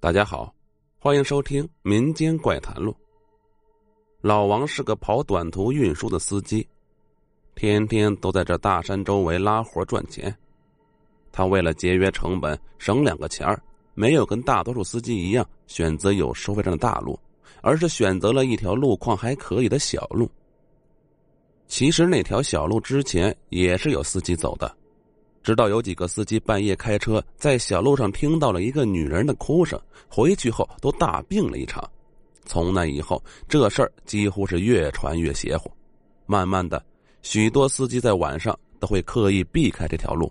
大家好，欢迎收听《民间怪谈录》。老王是个跑短途运输的司机，天天都在这大山周围拉活赚钱。他为了节约成本，省两个钱儿，没有跟大多数司机一样选择有收费站的大路，而是选择了一条路况还可以的小路。其实那条小路之前也是有司机走的。直到有几个司机半夜开车在小路上听到了一个女人的哭声，回去后都大病了一场。从那以后，这事儿几乎是越传越邪乎。慢慢的，许多司机在晚上都会刻意避开这条路，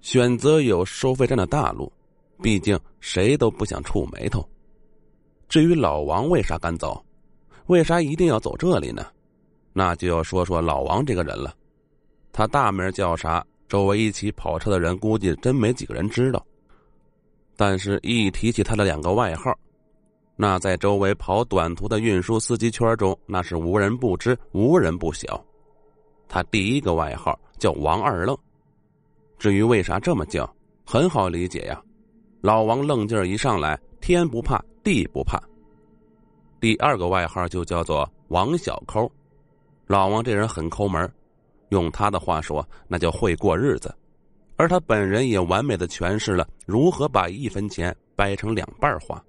选择有收费站的大路。毕竟谁都不想触霉头。至于老王为啥敢走，为啥一定要走这里呢？那就要说说老王这个人了。他大名叫啥？周围一起跑车的人估计真没几个人知道，但是，一提起他的两个外号，那在周围跑短途的运输司机圈中，那是无人不知、无人不晓。他第一个外号叫王二愣，至于为啥这么叫，很好理解呀。老王愣劲儿一上来，天不怕地不怕。第二个外号就叫做王小抠，老王这人很抠门用他的话说，那叫会过日子，而他本人也完美的诠释了如何把一分钱掰成两半花。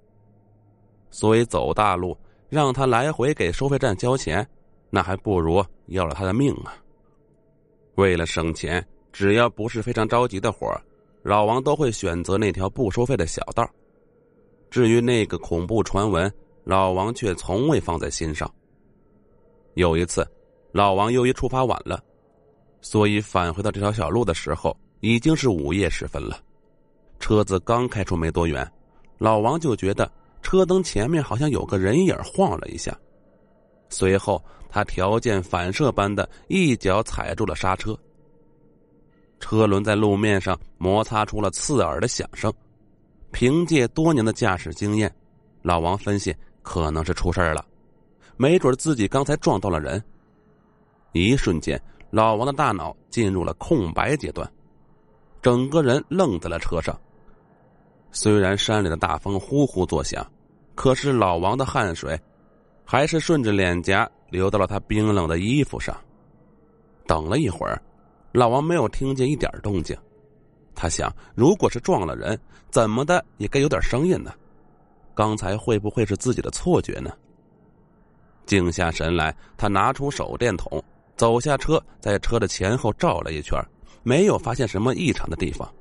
所以走大路，让他来回给收费站交钱，那还不如要了他的命啊！为了省钱，只要不是非常着急的活老王都会选择那条不收费的小道。至于那个恐怖传闻，老王却从未放在心上。有一次，老王由于出发晚了。所以返回到这条小路的时候，已经是午夜时分了。车子刚开出没多远，老王就觉得车灯前面好像有个人影晃了一下。随后，他条件反射般的一脚踩住了刹车。车轮在路面上摩擦出了刺耳的响声。凭借多年的驾驶经验，老王分析可能是出事了，没准自己刚才撞到了人。一瞬间。老王的大脑进入了空白阶段，整个人愣在了车上。虽然山里的大风呼呼作响，可是老王的汗水还是顺着脸颊流到了他冰冷的衣服上。等了一会儿，老王没有听见一点动静。他想，如果是撞了人，怎么的也该有点声音呢？刚才会不会是自己的错觉呢？静下神来，他拿出手电筒。走下车，在车的前后照了一圈，没有发现什么异常的地方。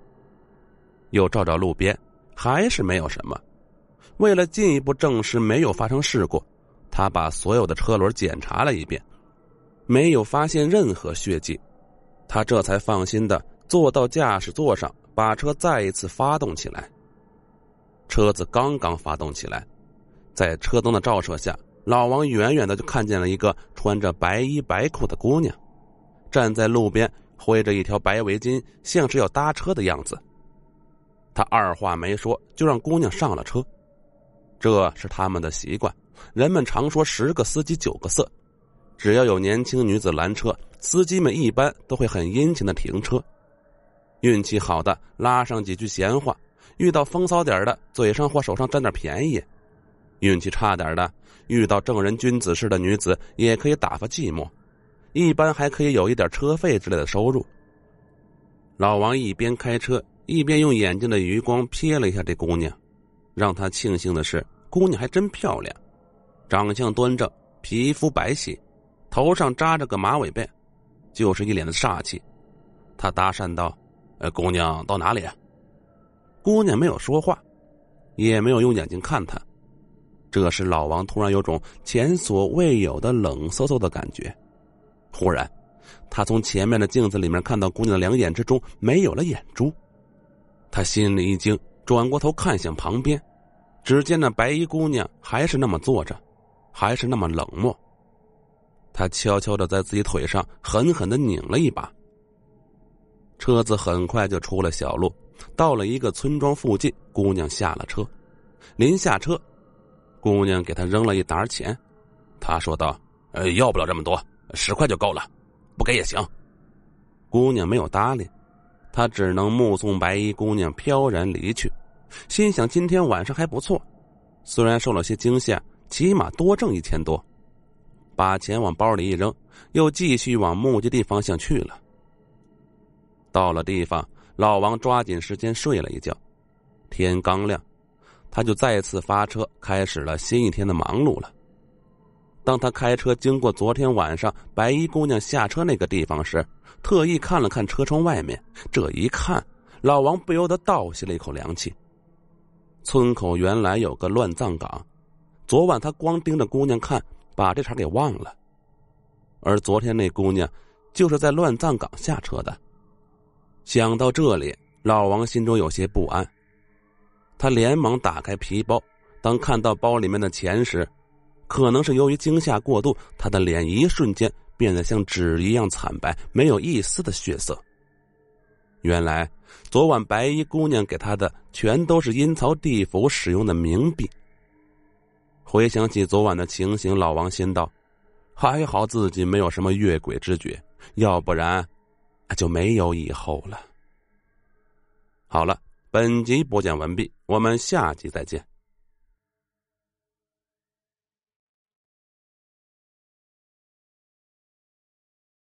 又照照路边，还是没有什么。为了进一步证实没有发生事故，他把所有的车轮检查了一遍，没有发现任何血迹。他这才放心的坐到驾驶座上，把车再一次发动起来。车子刚刚发动起来，在车灯的照射下。老王远远的就看见了一个穿着白衣白裤的姑娘，站在路边挥着一条白围巾，像是要搭车的样子。他二话没说，就让姑娘上了车。这是他们的习惯。人们常说“十个司机九个色”，只要有年轻女子拦车，司机们一般都会很殷勤的停车。运气好的拉上几句闲话，遇到风骚点的，嘴上或手上占点便宜。运气差点的，遇到正人君子似的女子，也可以打发寂寞，一般还可以有一点车费之类的收入。老王一边开车，一边用眼睛的余光瞥了一下这姑娘，让他庆幸的是，姑娘还真漂亮，长相端正，皮肤白皙，头上扎着个马尾辫，就是一脸的煞气。他搭讪道：“呃，姑娘到哪里？”啊姑娘没有说话，也没有用眼睛看他。这时，老王突然有种前所未有的冷飕飕的感觉。忽然，他从前面的镜子里面看到姑娘的两眼之中没有了眼珠，他心里一惊，转过头看向旁边，只见那白衣姑娘还是那么坐着，还是那么冷漠。他悄悄的在自己腿上狠狠的拧了一把。车子很快就出了小路，到了一个村庄附近，姑娘下了车，临下车。姑娘给他扔了一沓钱，他说道：“呃，要不了这么多，十块就够了，不给也行。”姑娘没有搭理，他只能目送白衣姑娘飘然离去，心想今天晚上还不错，虽然受了些惊吓，起码多挣一千多。把钱往包里一扔，又继续往目的地方向去了。到了地方，老王抓紧时间睡了一觉。天刚亮，他就再次发车，开始了新一天的忙碌了。当他开车经过昨天晚上白衣姑娘下车那个地方时，特意看了看车窗外面。这一看，老王不由得倒吸了一口凉气。村口原来有个乱葬岗，昨晚他光盯着姑娘看，把这茬给忘了。而昨天那姑娘，就是在乱葬岗下车的。想到这里，老王心中有些不安。他连忙打开皮包，当看到包里面的钱时，可能是由于惊吓过度，他的脸一瞬间变得像纸一样惨白，没有一丝的血色。原来，昨晚白衣姑娘给他的全都是阴曹地府使用的冥币。回想起昨晚的情形，老王心道：“还好自己没有什么越轨之举，要不然就没有以后了。”好了，本集播讲完毕，我们下集再见。